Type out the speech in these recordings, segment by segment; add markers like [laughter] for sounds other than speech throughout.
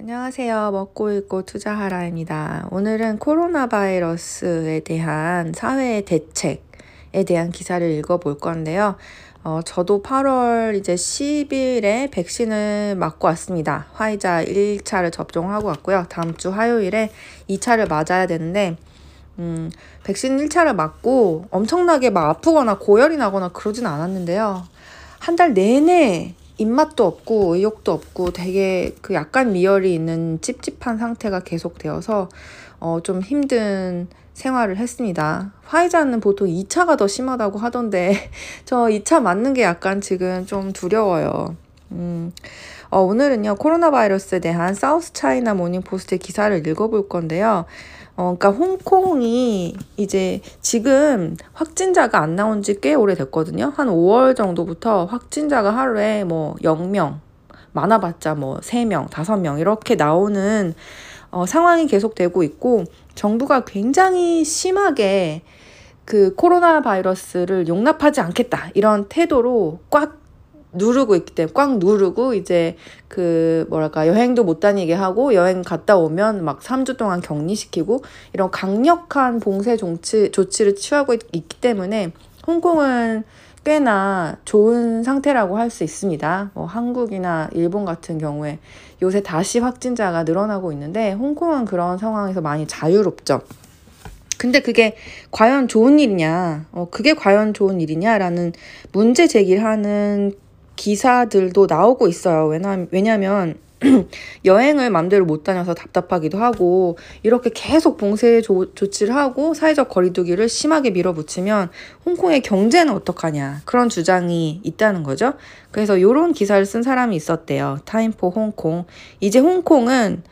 안녕하세요. 먹고 읽고 투자하라입니다. 오늘은 코로나 바이러스에 대한 사회의 대책에 대한 기사를 읽어볼 건데요. 어, 저도 8월 이제 10일에 백신을 맞고 왔습니다. 화이자 1차를 접종하고 왔고요. 다음 주 화요일에 2차를 맞아야 되는데, 음, 백신 1차를 맞고 엄청나게 막 아프거나 고열이 나거나 그러진 않았는데요. 한 달 내내 입맛도 없고 의욕도 없고 되게 그 약간 미열이 있는 찝찝한 상태가 계속되어서 어, 좀 힘든 생활을 했습니다. 화이자는 보통 2차가 더 심하다고 하던데 [laughs] 저 2차 맞는 게 약간 지금 좀 두려워요. 음, 어, 오늘은요 코로나 바이러스에 대한 South China Morning Post의 기사를 읽어볼 건데요. 어, 그러니까 홍콩이 이제 지금 확진자가 안 나온 지 꽤 오래됐거든요. 한 5월 정도부터 확진자가 하루에 뭐 0명, 많아봤자 뭐 3명, 5명 이렇게 나오는 어, 상황이 계속되고 있고 정부가 굉장히 심하게 그 코로나 바이러스를 용납하지 않겠다 이런 태도로 꽉 누르고 있기 때문에 꽉 누르고 이제 그 뭐랄까 여행도 못 다니게 하고 여행 갔다 오면 막 3주 동안 격리시키고 이런 강력한 봉쇄 조치, 조치를 취하고 있, 있기 때문에 홍콩은 꽤나 좋은 상태라고 할 수 있습니다. 뭐 한국이나 일본 같은 경우에 요새 다시 확진자가 늘어나고 있는데 홍콩은 그런 상황에서 많이 자유롭죠. 근데 그게 과연 좋은 일이냐, 어, 그게 과연 좋은 일이냐라는 문제 제기를 하는 기사들도 나오고 있어요. 왜냐, 왜냐면 [clears throat] 여행을 맘대로 못 다녀서 답답하기도 하고 이렇게 계속 봉쇄 조, 조치를 하고 사회적 거리두기를 심하게 밀어붙이면 홍콩의 경제는 어떡하냐 그런 주장이 있다는 거죠. 그래서 이런 기사를 쓴 사람이 있었대요. Time for Hong Kong. 이제 홍콩은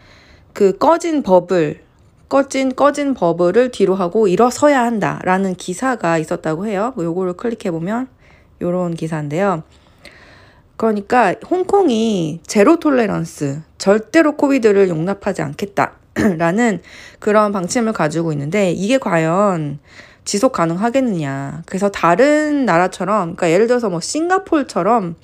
그 꺼진 버블 꺼진 꺼진 버블을 뒤로 하고 일어서야 한다라는 기사가 있었다고 해요. 요거를 클릭해 보면 요런 기사인데요. 그러니까 홍콩이 zero tolerance, 절대로 COVID를 용납하지 않겠다라는 [clears throat] 그런 방침을 가지고 있는데 이게 과연 지속 가능하겠느냐. 그래서 다른 나라처럼, 그러니까 예를 들어서 뭐 싱가폴처럼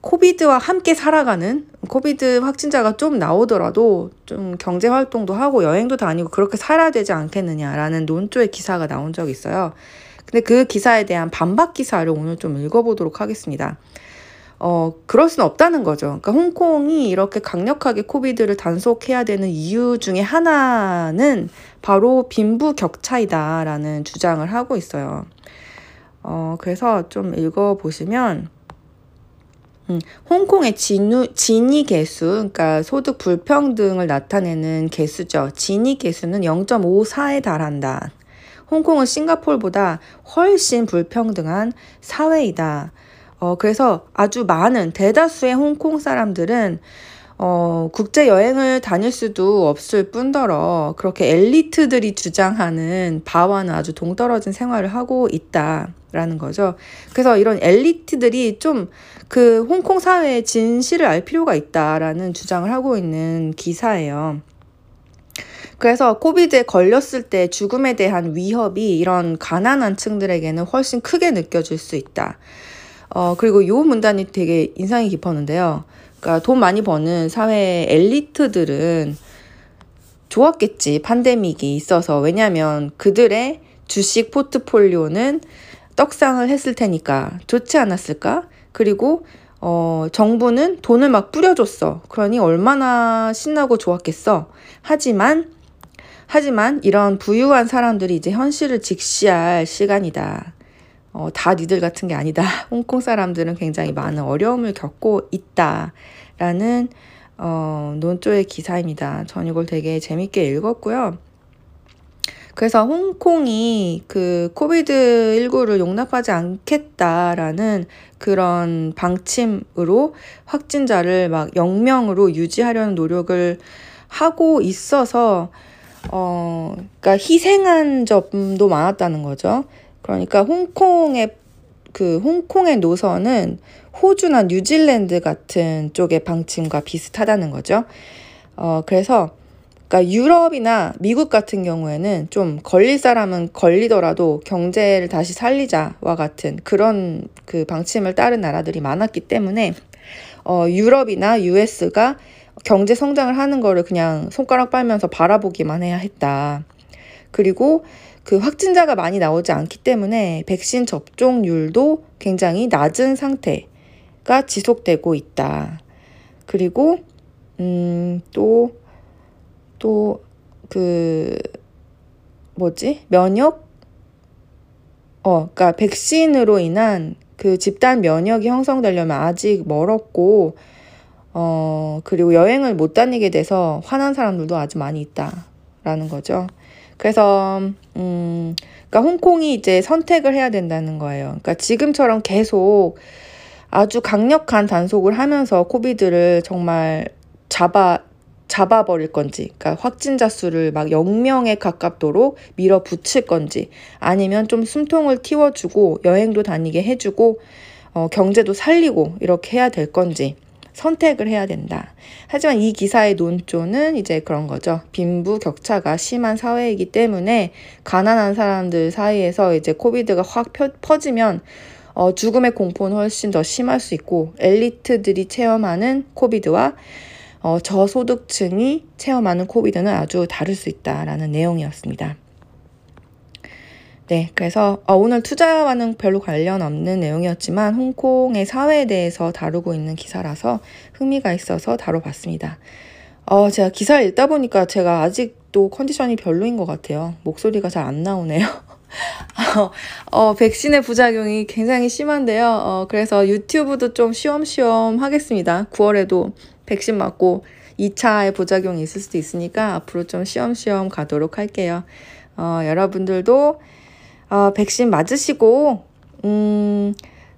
코비드와 함께 살아가는 코비드 확진자가 좀 나오더라도 좀 경제 활동도 하고 여행도 다니고 그렇게 살아야 되지 않겠느냐라는 논조의 기사가 나온 적이 있어요. 근데 그 기사에 대한 반박 기사를 오늘 좀 읽어보도록 하겠습니다. 어, 그럴 수는 없다는 거죠. 그러니까 홍콩이 이렇게 강력하게 코비드를 단속해야 되는 이유 중에 하나는 바로 빈부 격차이다라는 주장을 하고 있어요. 어, 그래서 좀 읽어보시면, 음, 홍콩의 진우, 진위 개수, 그러니까 소득 불평등을 나타내는 개수죠. 진위 개수는 0.54에 달한다. 홍콩은 싱가폴보다 훨씬 불평등한 사회이다. 어, 그래서 아주 많은 대다수의 홍콩 사람들은 어, 국제 여행을 다닐 수도 없을 뿐더러 그렇게 엘리트들이 주장하는 바와는 아주 동떨어진 생활을 하고 있다라는 거죠. 그래서 이런 엘리트들이 좀 그 홍콩 사회의 진실을 알 필요가 있다라는 주장을 하고 있는 기사예요. 그래서 코비드에 걸렸을 때 죽음에 대한 위협이 이런 가난한 층들에게는 훨씬 크게 느껴질 수 있다. 어, 그리고 요 문단이 되게 인상이 깊었는데요. 그러니까 돈 많이 버는 사회 엘리트들은 좋았겠지. 판데믹이 있어서. 왜냐면 그들의 주식 포트폴리오는 떡상을 했을 테니까 좋지 않았을까? 그리고 어, 정부는 돈을 막 뿌려줬어. 그러니 얼마나 신나고 좋았겠어. 하지만, 하지만 이런 부유한 사람들이 이제 현실을 직시할 시간이다. 어, 다 니들 같은 게 아니다. [laughs] 홍콩 사람들은 굉장히 많은 어려움을 겪고 있다 라는 어, 논조의 기사입니다. 전 이걸 되게 재밌게 읽었고요. 그래서 홍콩이 그 코비드19를 용납하지 않겠다라는 그런 방침으로 확진자를 막 0명으로 유지하려는 노력을 하고 있어서 어, 그러니까 희생한 점도 많았다는 거죠. 그러니까 홍콩의 그 홍콩의 노선은 호주나 뉴질랜드 같은 쪽의 방침과 비슷하다는 거죠. 어, 그래서 그러니까 유럽이나 미국 같은 경우에는 좀 걸릴 사람은 걸리더라도 경제를 다시 살리자와 같은 그런 그 방침을 따른 나라들이 많았기 때문에 어, 유럽이나 US가 경제 성장을 하는 거를 그냥 손가락 빨면서 바라보기만 해야 했다. 그리고 그 확진자가 많이 나오지 않기 때문에 백신 접종률도 굉장히 낮은 상태가 지속되고 있다. 그리고 음, 또, 또, 그, 뭐지? 면역? 어, 그니까 백신으로 인한 그 집단 면역이 형성되려면 아직 멀었고, 어, 그리고 여행을 못 다니게 돼서 화난 사람들도 아주 많이 있다라는 거죠. 그래서 음, 그러니까 홍콩이 이제 선택을 해야 된다는 거예요. 그러니까 지금처럼 계속 아주 강력한 단속을 하면서 코비드를 정말 잡아 잡아버릴 건지, 그러니까 확진자 수를 막 0명에 가깝도록 밀어붙일 건지, 아니면 좀 숨통을 틔워주고 여행도 다니게 해주고 어, 경제도 살리고 이렇게 해야 될 건지. 선택을 해야 된다. 하지만 이 기사의 논조는 이제 그런 거죠. 빈부 격차가 심한 사회이기 때문에 가난한 사람들 사이에서 이제 코비드가 확 퍼지면 어, 죽음의 공포는 훨씬 더 심할 수 있고 엘리트들이 체험하는 코비드와 어, 저소득층이 체험하는 코비드는 아주 다를 수 있다라는 내용이었습니다. 네, 그래서 어, 오늘 투자와는 별로 관련 없는 내용이었지만 홍콩의 사회에 대해서 다루고 있는 기사라서 흥미가 있어서 다뤄봤습니다. 어, 제가 기사를 읽다 보니까 제가 아직도 컨디션이 별로인 것 같아요. 목소리가 잘 안 나오네요. [laughs] 어, 어, 백신의 부작용이 굉장히 심한데요. 어, 그래서 유튜브도 좀 쉬엄쉬엄 하겠습니다. 9월에도 백신 맞고 2차의 부작용이 있을 수도 있으니까 앞으로 좀 쉬엄쉬엄 가도록 할게요. 어, 여러분들도 어, 백신 맞으시고, 음,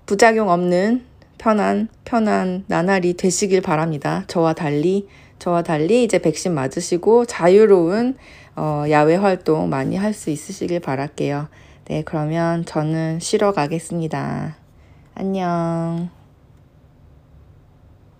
부작용 없는 편한, 편한 나날이 되시길 바랍니다. 저와 달리, 저와 달리 이제 백신 맞으시고 자유로운 어, 야외 활동 많이 할 수 있으시길 바랄게요. 네, 그러면 저는 쉬러 가겠습니다. 안녕.